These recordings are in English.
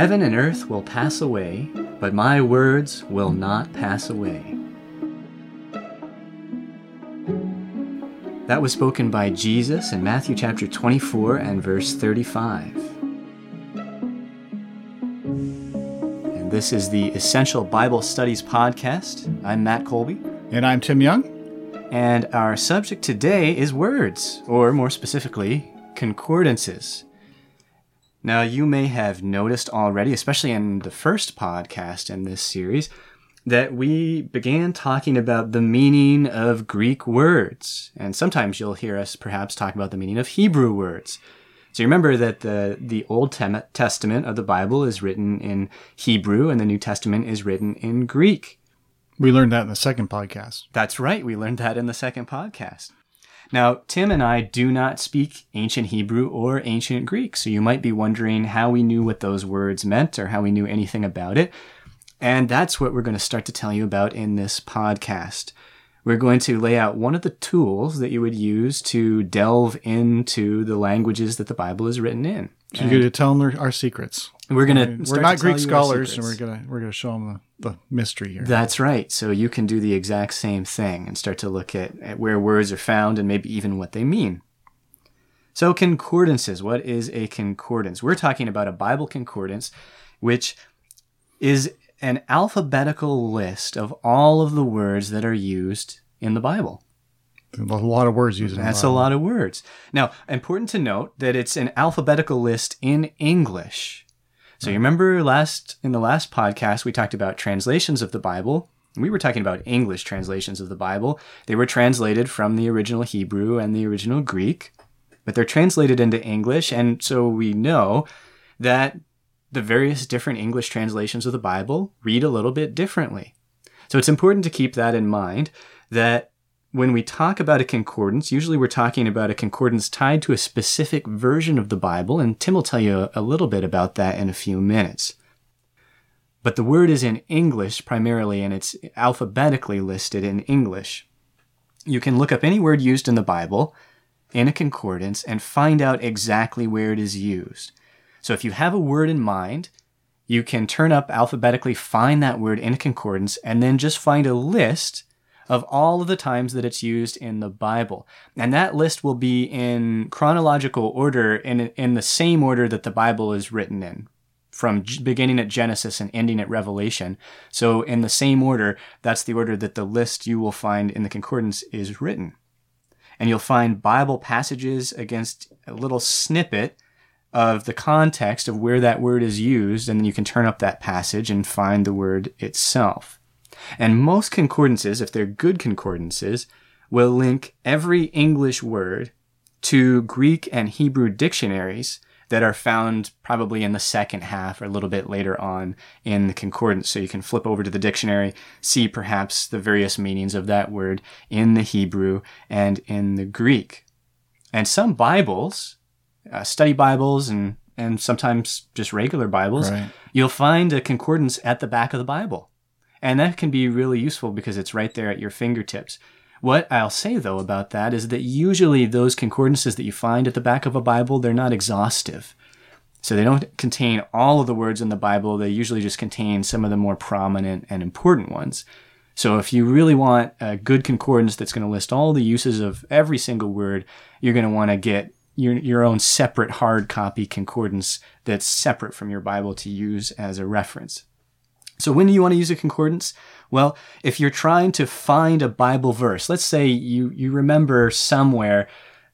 Heaven and earth will pass away, but my words will not pass away. That was spoken by Jesus in Matthew chapter 24 and verse 35. And this is the Essential Bible Studies podcast. I'm Matt Colby. And I'm Tim Young. And our subject today is words, or more specifically, concordances. Now, you may have noticed already, especially in the first podcast in this series, that we began talking about the meaning of Greek words. And sometimes you'll hear us perhaps talk about the meaning of Hebrew words. So you remember that the, the Old Testament of the Bible is written in Hebrew and the New Testament is written in Greek. We learned that in the second podcast. That's right. We learned that in the second podcast. Now, Tim and I do not speak ancient Hebrew or ancient Greek, so you might be wondering how we knew what those words meant or how we knew anything about it. And that's what we're going to start to tell you about in this podcast. We're going to lay out one of the tools that you would use to delve into the languages that the Bible is written in. So you're going to tell them our secrets. We're going to. We're not Greek scholars, and we're going to we're going to show them the, the mystery here. That's right. So you can do the exact same thing and start to look at, at where words are found and maybe even what they mean. So concordances. What is a concordance? We're talking about a Bible concordance, which is an alphabetical list of all of the words that are used in the Bible. A lot of words used. That's a lot of words. Now, important to note that it's an alphabetical list in English. So you remember last in the last podcast we talked about translations of the Bible. We were talking about English translations of the Bible. They were translated from the original Hebrew and the original Greek, but they're translated into English, and so we know that the various different English translations of the Bible read a little bit differently. So it's important to keep that in mind that when we talk about a concordance, usually we're talking about a concordance tied to a specific version of the Bible, and Tim will tell you a little bit about that in a few minutes. But the word is in English primarily, and it's alphabetically listed in English. You can look up any word used in the Bible in a concordance and find out exactly where it is used. So if you have a word in mind, you can turn up alphabetically, find that word in a concordance, and then just find a list of all of the times that it's used in the Bible. And that list will be in chronological order in, in the same order that the Bible is written in from beginning at Genesis and ending at Revelation. So in the same order, that's the order that the list you will find in the concordance is written. And you'll find Bible passages against a little snippet of the context of where that word is used, and then you can turn up that passage and find the word itself. And most concordances, if they're good concordances, will link every English word to Greek and Hebrew dictionaries that are found probably in the second half or a little bit later on in the concordance. So you can flip over to the dictionary, see perhaps the various meanings of that word in the Hebrew and in the Greek. And some Bibles, uh, study Bibles and and sometimes just regular Bibles, right. you'll find a concordance at the back of the Bible. And that can be really useful because it's right there at your fingertips. What I'll say though about that is that usually those concordances that you find at the back of a Bible, they're not exhaustive. So they don't contain all of the words in the Bible, they usually just contain some of the more prominent and important ones. So if you really want a good concordance that's going to list all the uses of every single word, you're going to want to get your, your own separate hard copy concordance that's separate from your Bible to use as a reference. So when do you want to use a concordance? Well, if you're trying to find a Bible verse, let's say you, you remember somewhere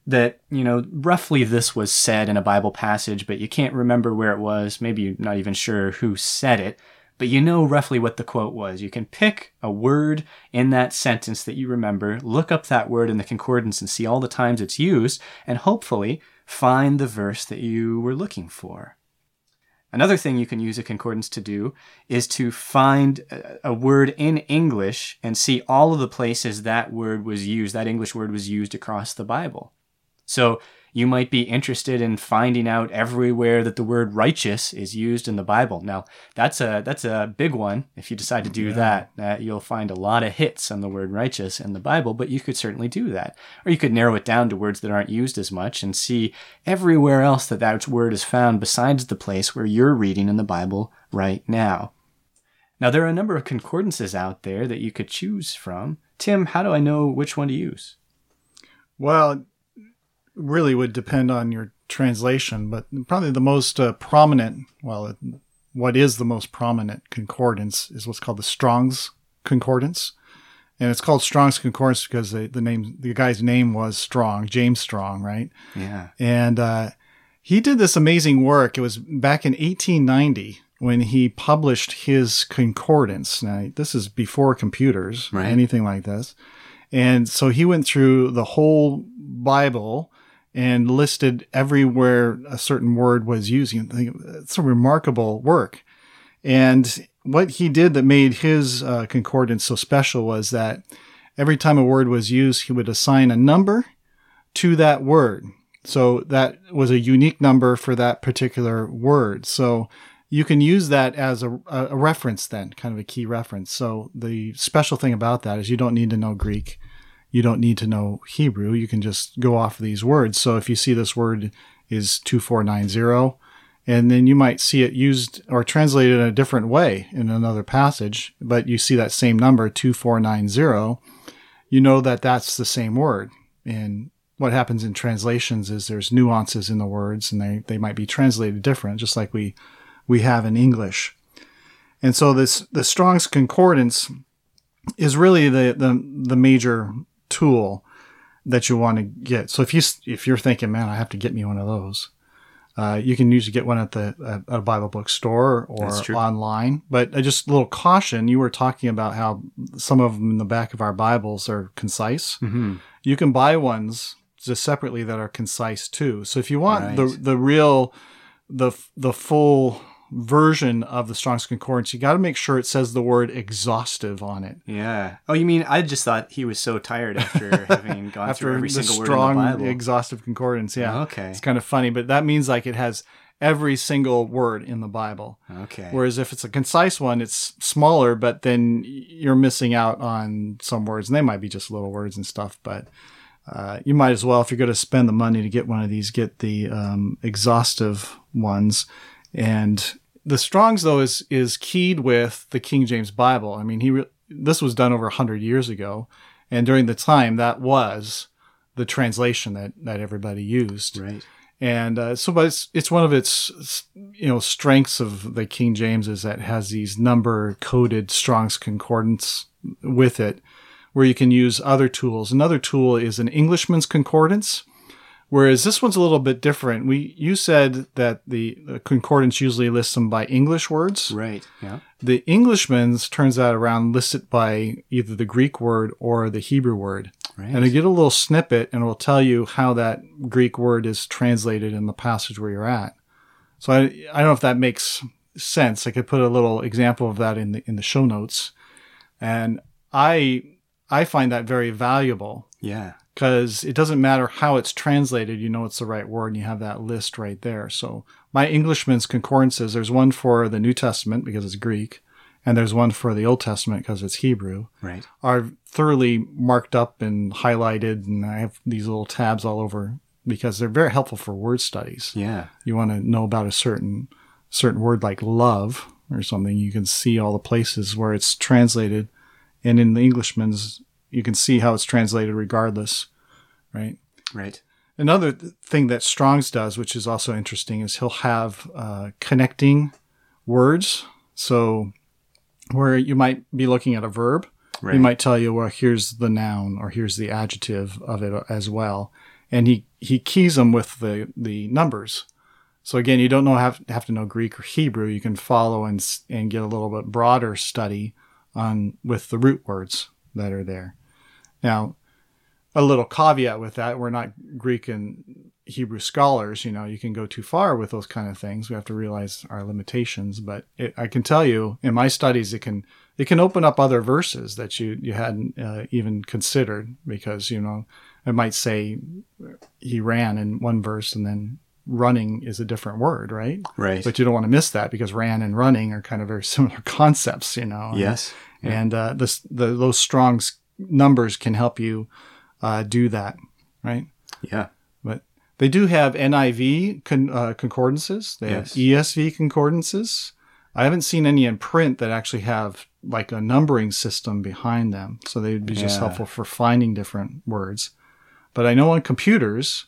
that, you know, roughly this was said in a Bible passage, but you can't remember where it was. Maybe you're not even sure who said it, but you know roughly what the quote was. You can pick a word in that sentence that you remember, look up that word in the concordance and see all the times it's used, and hopefully find the verse that you were looking for. Another thing you can use a concordance to do is to find a word in English and see all of the places that word was used, that English word was used across the Bible. So you might be interested in finding out everywhere that the word righteous is used in the Bible. Now, that's a that's a big one. If you decide to do yeah. that, uh, you'll find a lot of hits on the word righteous in the Bible, but you could certainly do that. Or you could narrow it down to words that aren't used as much and see everywhere else that that word is found besides the place where you're reading in the Bible right now. Now, there are a number of concordances out there that you could choose from. Tim, how do I know which one to use? Well, really would depend on your translation, but probably the most uh, prominent, well, what is the most prominent concordance is what's called the Strong's Concordance. And it's called Strong's Concordance because the, the name, the guy's name was Strong, James Strong, right? Yeah. And uh, he did this amazing work. It was back in 1890 when he published his concordance. Now, this is before computers, right. anything like this. And so he went through the whole Bible and listed everywhere a certain word was used. It's a remarkable work. And what he did that made his uh, concordance so special was that every time a word was used, he would assign a number to that word. So that was a unique number for that particular word. So you can use that as a, a reference then, kind of a key reference. So the special thing about that is you don't need to know Greek you don't need to know Hebrew. You can just go off of these words. So if you see this word is 2490, and then you might see it used or translated in a different way in another passage, but you see that same number, 2490, you know that that's the same word. And what happens in translations is there's nuances in the words and they, they might be translated different, just like we, we have in English. And so this, the Strong's Concordance is really the, the, the major tool that you want to get. So if you if you're thinking, man, I have to get me one of those, uh, you can usually get one at the at a Bible bookstore or online. But uh, just a little caution: you were talking about how some of them in the back of our Bibles are concise. Mm-hmm. You can buy ones just separately that are concise too. So if you want right. the the real the the full version of the Strong's Concordance, you got to make sure it says the word exhaustive on it. Yeah. Oh, you mean I just thought he was so tired after having gone after through every single strong, word in the Bible. exhaustive concordance. Yeah. Okay. It's kind of funny, but that means like it has every single word in the Bible. Okay. Whereas if it's a concise one, it's smaller, but then you're missing out on some words, and they might be just little words and stuff, but. Uh, you might as well, if you're going to spend the money to get one of these, get the um, exhaustive ones and the Strong's though is is keyed with the King James Bible. I mean, he re- this was done over hundred years ago, and during the time that was the translation that that everybody used. Right. And uh, so, but it's it's one of its you know strengths of the King James is that it has these number coded Strong's concordance with it, where you can use other tools. Another tool is an Englishman's concordance Whereas this one's a little bit different. We you said that the, concordance usually lists them by English words. Right. Yeah. The Englishman's turns that around lists it by either the Greek word or the Hebrew word. Right. And you get a little snippet and it will tell you how that Greek word is translated in the passage where you're at. So I I don't know if that makes sense. I could put a little example of that in the in the show notes. And I I find that very valuable. Yeah because it doesn't matter how it's translated, you know it's the right word and you have that list right there. So my Englishman's concordances, there's one for the New Testament because it's Greek, and there's one for the Old Testament because it's Hebrew. Right. Are thoroughly marked up and highlighted, and I have these little tabs all over because they're very helpful for word studies. Yeah. You want to know about a certain certain word like love or something, you can see all the places where it's translated. And in the Englishman's you can see how it's translated regardless, right? Right. Another thing that Strong's does, which is also interesting, is he'll have uh, connecting words. So, where you might be looking at a verb, right. he might tell you, well, here's the noun or here's the adjective of it as well. And he, he keys them with the, the numbers. So again, you don't know have, have to know Greek or Hebrew. You can follow and, and get a little bit broader study on with the root words that are there. Now, a little caveat with that. We're not Greek and Hebrew scholars. You know, you can go too far with those kind of things. We have to realize our limitations. But it, I can tell you, in my studies, it can it can open up other verses that you you hadn't uh, even considered because you know it might say he ran in one verse and then running is a different word, right? Right. But you don't want to miss that because ran and running are kind of very similar concepts, you know. Yes. And, yeah. and uh, this, the those strong numbers can help you uh, do that, right? Yeah. But they do have NIV con- uh, concordances. They yes. have ESV concordances. I haven't seen any in print that actually have like a numbering system behind them, so they'd be just helpful for finding different words. But I know on computers,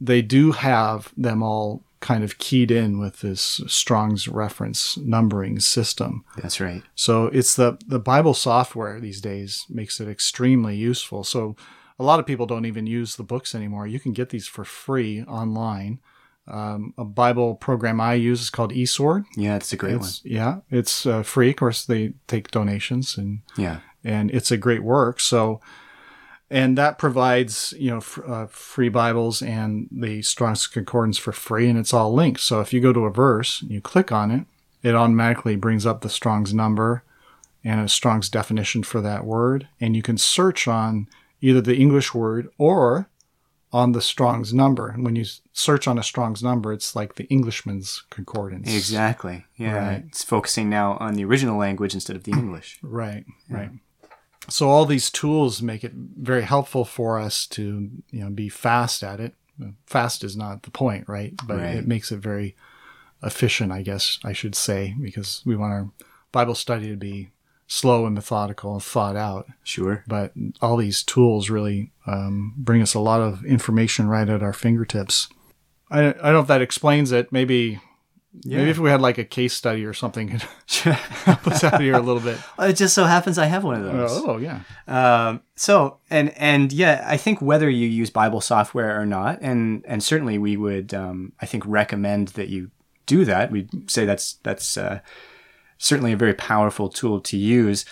they do have them all kind of keyed in with this Strong's reference numbering system. That's right. So it's the the Bible software these days makes it extremely useful. So a lot of people don't even use the books anymore. You can get these for free online. Um, a Bible program I use is called eSword. Yeah, it's a great it's, one. Yeah, it's uh, free. Of course, they take donations and yeah, and it's a great work. So and that provides you know f- uh, free Bibles and the Strong's Concordance for free, and it's all linked. So if you go to a verse, you click on it, it automatically brings up the Strong's number and a Strong's definition for that word, and you can search on either the English word or on the Strong's number. And when you search on a Strong's number, it's like the Englishman's concordance. Exactly. Yeah. Right. It's focusing now on the original language instead of the English. right. Yeah. Right so all these tools make it very helpful for us to you know be fast at it. Fast is not the point right? But right. it makes it very efficient i guess i should say because we want our bible study to be slow and methodical and thought out. Sure. But all these tools really um, bring us a lot of information right at our fingertips. I, I don't know if that explains it. Maybe yeah. Maybe if we had like a case study or something, help us out here a little bit. It just so happens I have one of those. Oh, yeah. Um, so and and yeah, I think whether you use Bible software or not, and and certainly we would, um, I think, recommend that you do that. We'd say that's that's uh, certainly a very powerful tool to use.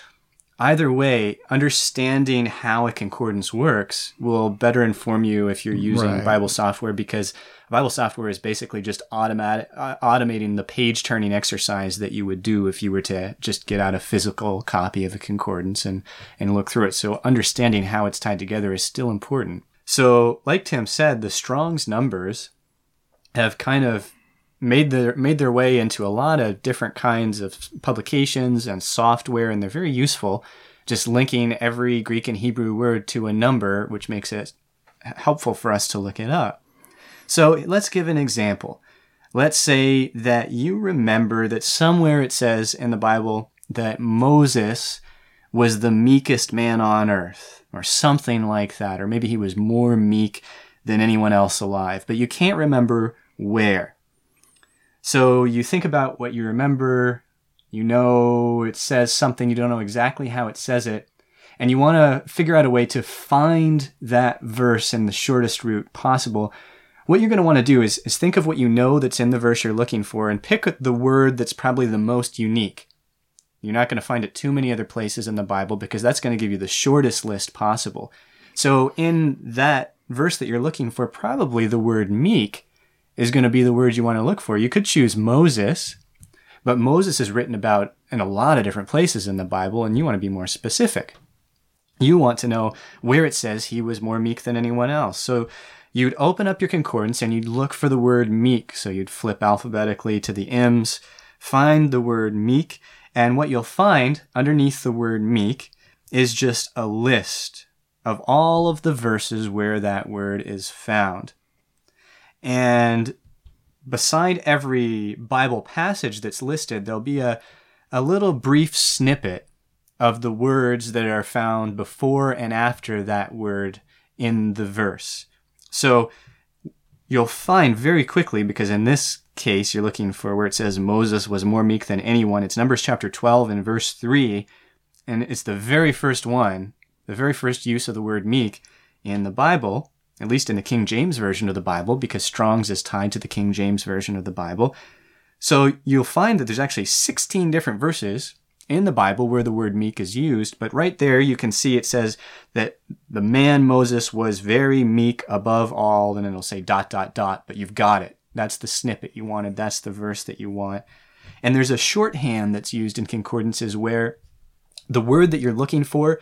Either way, understanding how a concordance works will better inform you if you're using right. Bible software because Bible software is basically just automatic, uh, automating the page turning exercise that you would do if you were to just get out a physical copy of a concordance and, and look through it. So understanding how it's tied together is still important. So, like Tim said, the Strong's numbers have kind of made their made their way into a lot of different kinds of publications and software, and they're very useful. Just linking every Greek and Hebrew word to a number, which makes it helpful for us to look it up. So let's give an example. Let's say that you remember that somewhere it says in the Bible that Moses was the meekest man on earth, or something like that, or maybe he was more meek than anyone else alive, but you can't remember where. So you think about what you remember, you know it says something, you don't know exactly how it says it, and you want to figure out a way to find that verse in the shortest route possible what you're going to want to do is, is think of what you know that's in the verse you're looking for and pick the word that's probably the most unique. You're not going to find it too many other places in the Bible because that's going to give you the shortest list possible. So, in that verse that you're looking for, probably the word meek is going to be the word you want to look for. You could choose Moses, but Moses is written about in a lot of different places in the Bible, and you want to be more specific. You want to know where it says he was more meek than anyone else. So, you'd open up your concordance and you'd look for the word meek. So you'd flip alphabetically to the M's, find the word meek, and what you'll find underneath the word meek is just a list of all of the verses where that word is found. And beside every Bible passage that's listed, there'll be a, a little brief snippet of the words that are found before and after that word in the verse. So you'll find very quickly, because in this case, you're looking for where it says Moses was more meek than anyone. It's Numbers chapter 12 and verse 3. And it's the very first one, the very first use of the word meek in the Bible, at least in the King James Version of the Bible, because Strong's is tied to the King James Version of the Bible. So you'll find that there's actually 16 different verses in the Bible where the word meek is used, but right there you can see it says that the man Moses was very meek above all, and it'll say dot, dot, dot, but you've got it. That's the snippet you wanted. That's the verse that you want. And there's a shorthand that's used in concordances where the word that you're looking for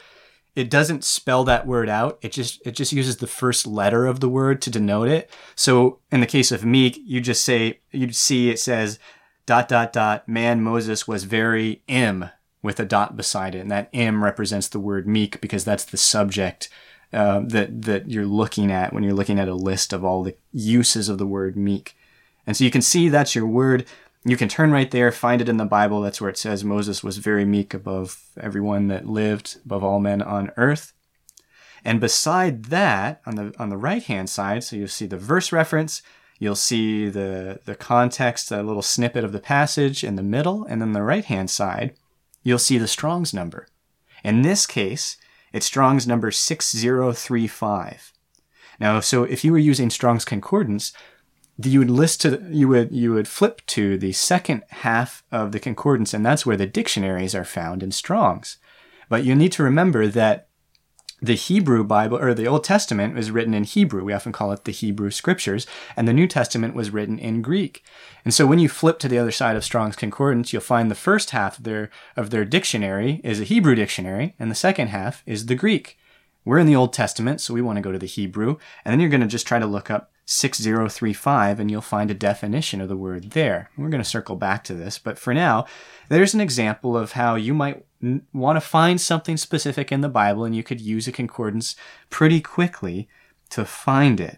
it doesn't spell that word out. It just it just uses the first letter of the word to denote it. So in the case of meek, you just say you'd see it says dot dot dot man Moses was very im with a dot beside it, and that im represents the word meek because that's the subject uh, that that you're looking at when you're looking at a list of all the uses of the word meek. And so you can see that's your word. You can turn right there, find it in the Bible. That's where it says Moses was very meek above everyone that lived, above all men on earth. And beside that, on the on the right hand side, so you'll see the verse reference, you'll see the the context, a little snippet of the passage in the middle, and then the right hand side, you'll see the Strong's number. In this case, it's Strong's number 6035. Now, so if you were using Strong's Concordance, you would list to you would you would flip to the second half of the concordance and that's where the dictionaries are found in Strong's. But you need to remember that the Hebrew Bible or the Old Testament was written in Hebrew. We often call it the Hebrew Scriptures, and the New Testament was written in Greek. And so when you flip to the other side of Strong's Concordance, you'll find the first half of their of their dictionary is a Hebrew dictionary, and the second half is the Greek. We're in the Old Testament, so we want to go to the Hebrew, and then you're going to just try to look up 6035 and you'll find a definition of the word there. We're going to circle back to this, but for now, there's an example of how you might n- want to find something specific in the Bible and you could use a concordance pretty quickly to find it.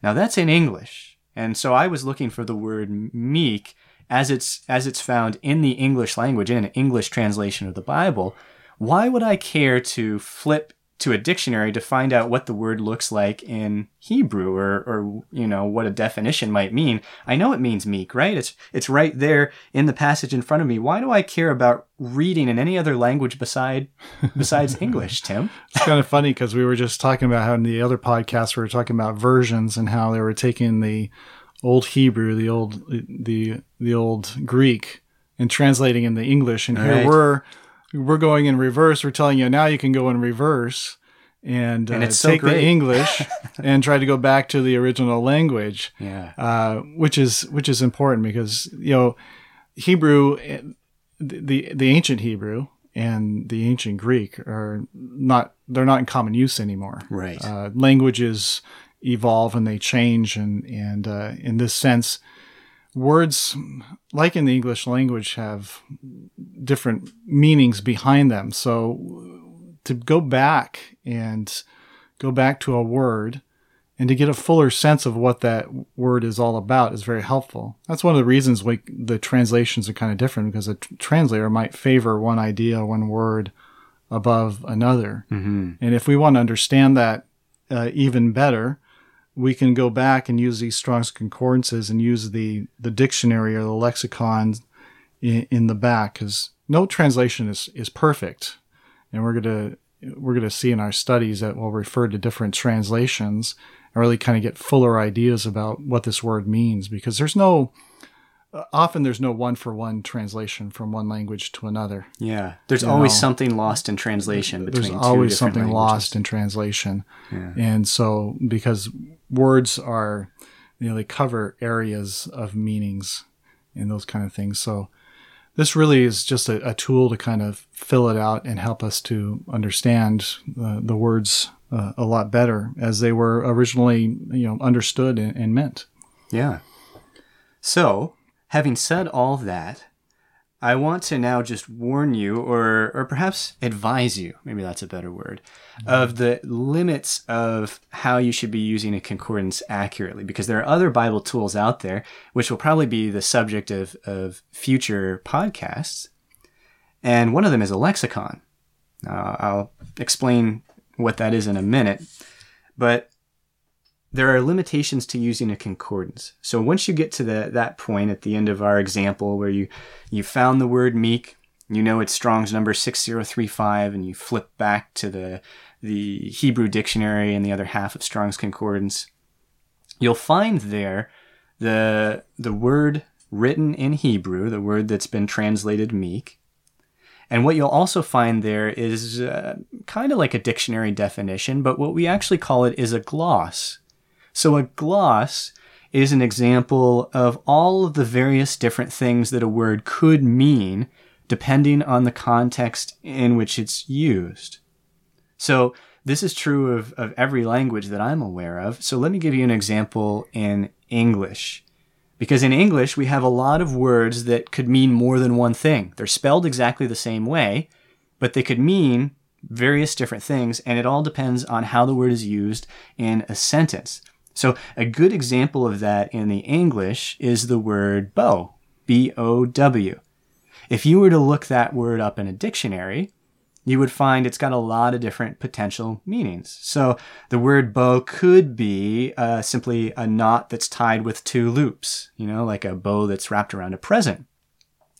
Now that's in English. And so I was looking for the word meek as it's as it's found in the English language in an English translation of the Bible. Why would I care to flip to a dictionary to find out what the word looks like in Hebrew or, or you know what a definition might mean. I know it means meek, right? It's it's right there in the passage in front of me. Why do I care about reading in any other language beside besides English, Tim? It's kind of funny because we were just talking about how in the other podcast we were talking about versions and how they were taking the old Hebrew, the old the the old Greek, and translating in the English. And here we're we're going in reverse. We're telling you now you can go in reverse and, and uh, so take great. the English and try to go back to the original language. Yeah. Uh, which is which is important because you know Hebrew, eh, the the ancient Hebrew and the ancient Greek are not they're not in common use anymore. Right. Uh, languages evolve and they change, and and uh, in this sense, words like in the English language have different meanings behind them. So to go back and go back to a word and to get a fuller sense of what that word is all about is very helpful. That's one of the reasons we, the translations are kind of different because a t- translator might favor one idea, one word above another. Mm-hmm. And if we want to understand that uh, even better, we can go back and use these Strong's concordances and use the, the dictionary or the lexicon in, in the back because no translation is, is perfect. And we're going to we're going to see in our studies that we'll refer to different translations and really kind of get fuller ideas about what this word means because there's no often there's no one for one translation from one language to another. Yeah, there's You always know, something lost in translation between There's always something languages. lost in translation. Yeah. And so because words are you know they cover areas of meanings and those kind of things. So this really is just a, a tool to kind of fill it out and help us to understand uh, the words uh, a lot better as they were originally you know understood and, and meant. Yeah. So, having said all that, I want to now just warn you, or or perhaps advise you, maybe that's a better word, of the limits of how you should be using a concordance accurately, because there are other Bible tools out there, which will probably be the subject of, of future podcasts. And one of them is a lexicon. Uh, I'll explain what that is in a minute. But there are limitations to using a concordance. So once you get to the, that point at the end of our example where you, you found the word meek, you know it's Strong's number 6035, and you flip back to the, the Hebrew dictionary and the other half of Strong's concordance, you'll find there the, the word written in Hebrew, the word that's been translated meek, And what you'll also find there is uh, kind of like a dictionary definition, but what we actually call it is a gloss. So a gloss is an example of all of the various different things that a word could mean depending on the context in which it's used. So this is true of, of every language that I'm aware of. So let me give you an example in English. Because in English, we have a lot of words that could mean more than one thing. They're spelled exactly the same way, but they could mean various different things, and it all depends on how the word is used in a sentence. So, a good example of that in the English is the word bow, B O W. If you were to look that word up in a dictionary, you would find it's got a lot of different potential meanings. So the word bow could be uh, simply a knot that's tied with two loops, you know, like a bow that's wrapped around a present.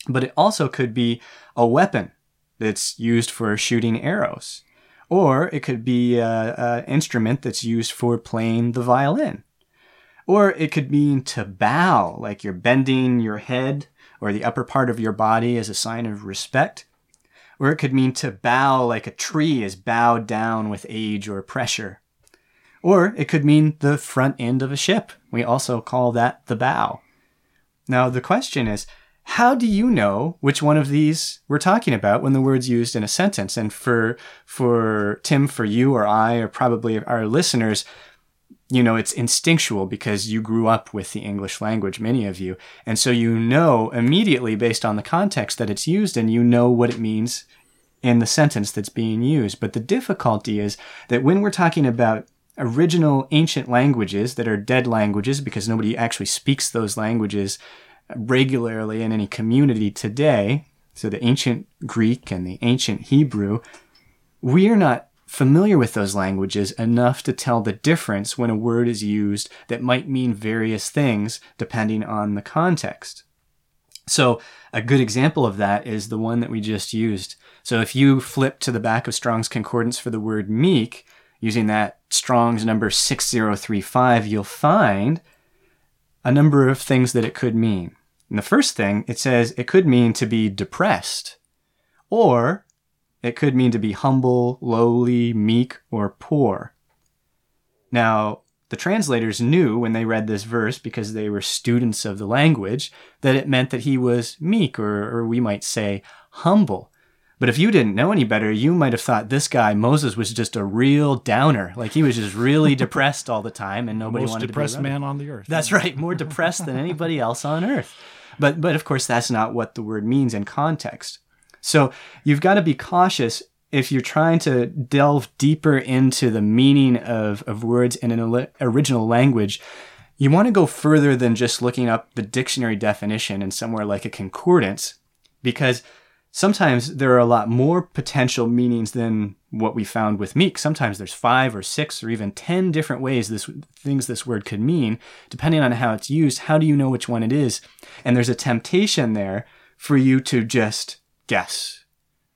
But it also could be a weapon that's used for shooting arrows. Or it could be an instrument that's used for playing the violin. Or it could mean to bow, like you're bending your head or the upper part of your body as a sign of respect or it could mean to bow like a tree is bowed down with age or pressure. Or it could mean the front end of a ship. We also call that the bow. Now, the question is, how do you know which one of these we're talking about when the word's used in a sentence? And for, for Tim, for you or I, or probably our listeners, you know, it's instinctual because you grew up with the English language, many of you. And so you know immediately based on the context that it's used and you know what it means in the sentence that's being used. But the difficulty is that when we're talking about original ancient languages that are dead languages because nobody actually speaks those languages regularly in any community today, so the ancient Greek and the ancient Hebrew, we are not familiar with those languages enough to tell the difference when a word is used that might mean various things depending on the context. So, a good example of that is the one that we just used. So, if you flip to the back of Strong's Concordance for the word meek, using that Strong's number 6035, you'll find a number of things that it could mean. And the first thing, it says it could mean to be depressed, or it could mean to be humble, lowly, meek, or poor. Now, the translators knew when they read this verse, because they were students of the language, that it meant that he was meek, or, or we might say humble. But if you didn't know any better, you might have thought this guy Moses was just a real downer, like he was just really depressed all the time, and nobody Most wanted to be depressed man on the earth. That's right, more depressed than anybody else on earth. But but of course, that's not what the word means in context. So you've got to be cautious if you're trying to delve deeper into the meaning of, of words in an original language. You want to go further than just looking up the dictionary definition in somewhere like a concordance, because sometimes there are a lot more potential meanings than what we found with meek. Sometimes there's five or six or even 10 different ways this things this word could mean, depending on how it's used. How do you know which one it is? And there's a temptation there for you to just guess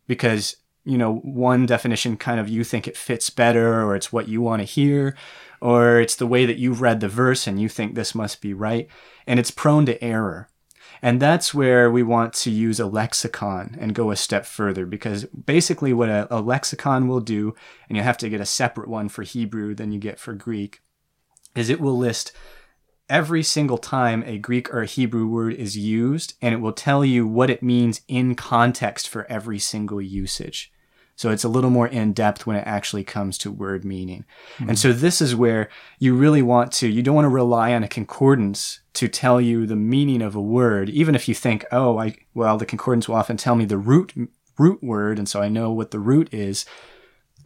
because you know one definition kind of you think it fits better or it's what you want to hear or it's the way that you've read the verse and you think this must be right and it's prone to error and that's where we want to use a lexicon and go a step further because basically what a, a lexicon will do and you have to get a separate one for hebrew than you get for greek is it will list every single time a Greek or a Hebrew word is used, and it will tell you what it means in context for every single usage. So it's a little more in depth when it actually comes to word meaning. Mm-hmm. And so this is where you really want to, you don't want to rely on a concordance to tell you the meaning of a word, even if you think, oh, I, well, the concordance will often tell me the root, root word. And so I know what the root is.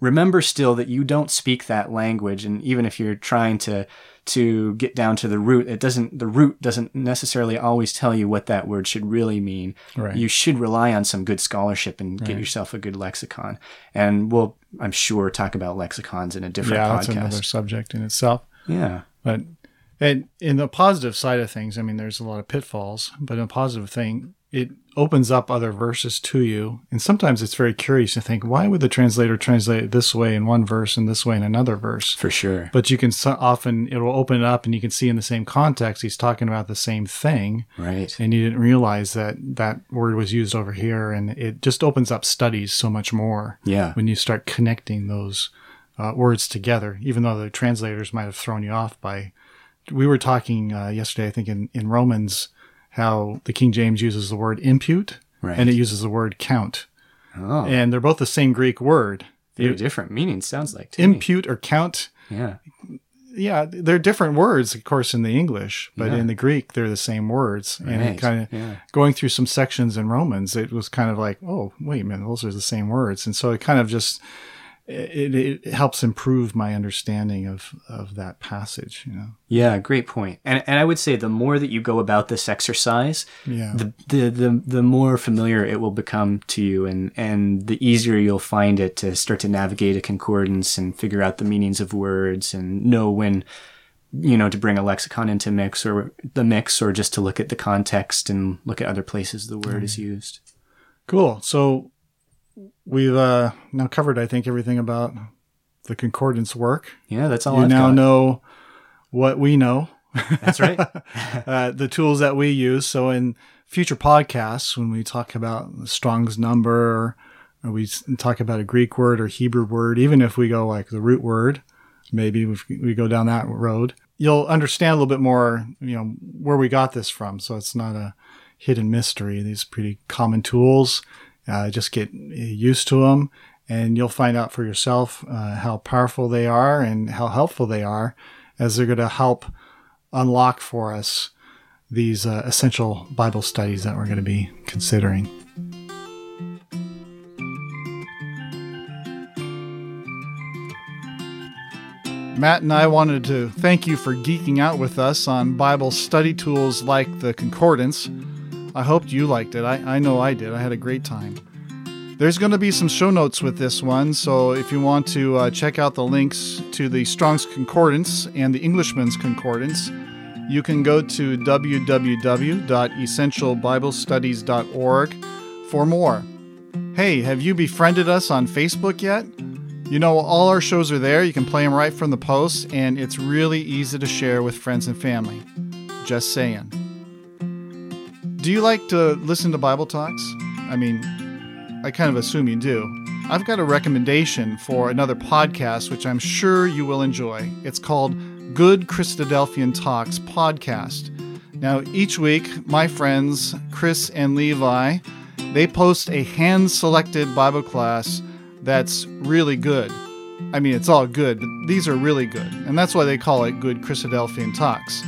Remember still that you don't speak that language. And even if you're trying to, to get down to the root. It doesn't, the root doesn't necessarily always tell you what that word should really mean. Right. You should rely on some good scholarship and right. get yourself a good lexicon. And we'll, I'm sure, talk about lexicons in a different yeah, podcast. that's another subject in itself. Yeah. But and in the positive side of things, I mean, there's a lot of pitfalls, but a positive thing it opens up other verses to you. And sometimes it's very curious to think, why would the translator translate it this way in one verse and this way in another verse? For sure. But you can so often, it will open it up and you can see in the same context, he's talking about the same thing. Right. And you didn't realize that that word was used over here. And it just opens up studies so much more. Yeah. When you start connecting those uh, words together, even though the translators might have thrown you off by. We were talking uh, yesterday, I think, in, in Romans, how the King James uses the word impute Right. and it uses the word count. Oh, And they're both the same Greek word. very different meanings, sounds like. To me. Impute or count, Yeah. yeah, they're different words, of course, in the English, but Yeah. in the Greek, they're the same words. And Right. it kind of Yeah. going through some sections in Romans, it was kind of like, oh, wait a minute, those are the same words. And so it kind of just, it, it helps improve my understanding of, of that passage, you know? Yeah, great point. And and I would say the more that you go about this exercise, Yeah. the, the the the more familiar it will become to you and and the easier you'll find it to start to navigate a concordance and figure out the meanings of words and know when you know to bring a lexicon into mix or the mix or just to look at the context and look at other places the word is used. Cool. So we've uh, now covered, I think, everything about the concordance work. Yeah, that's all you I've now got. know what we know, That's right. uh, the tools that we use. So in future podcasts, when we talk about the Strong's number, or we talk about a Greek word or Hebrew word, even if we go like the root word, maybe we go down that road, you'll understand a little bit more, you know, where we got this from. So it's not a hidden mystery. These pretty common tools. Uh, just get used to them and you'll find out for yourself uh, how powerful they are and how helpful they are as they're going to help unlock for us these uh, essential Bible studies that we're going to be considering. Matt and I wanted to thank you for geeking out with us on Bible study tools like the Concordance. I hoped you liked it. I, I know I did. I had a great time. There's going to be some show notes with this one, so if you want to uh, check out the links to the Strong's Concordance and the Englishman's Concordance, you can go to www.essentialbiblestudies.org for more. Hey, have you befriended us on Facebook yet? You know, all our shows are there. You can play them right from the posts, and it's really easy to share with friends and family. Just saying. Do you like to listen to Bible talks? I mean, I kind of assume you do. I've got a recommendation for another podcast which I'm sure you will enjoy. It's called Good Christadelphian Talks Podcast. Now, each week, my friends Chris and Levi, they post a hand-selected Bible class that's really good. I mean, it's all good, but these are really good, and that's why they call it Good Christadelphian Talks.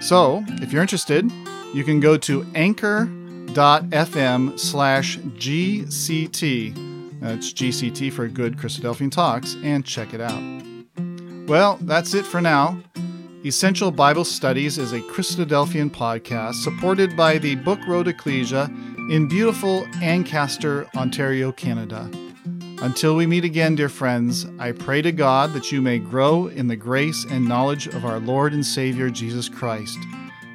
So, if you're interested, you can go to anchor.fm slash GCT. That's GCT for Good Christadelphian Talks, and check it out. Well, that's it for now. Essential Bible Studies is a Christadelphian podcast supported by the Book Road Ecclesia in beautiful Ancaster, Ontario, Canada. Until we meet again, dear friends, I pray to God that you may grow in the grace and knowledge of our Lord and Savior Jesus Christ.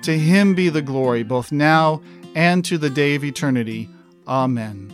To him be the glory both now and to the day of eternity. Amen.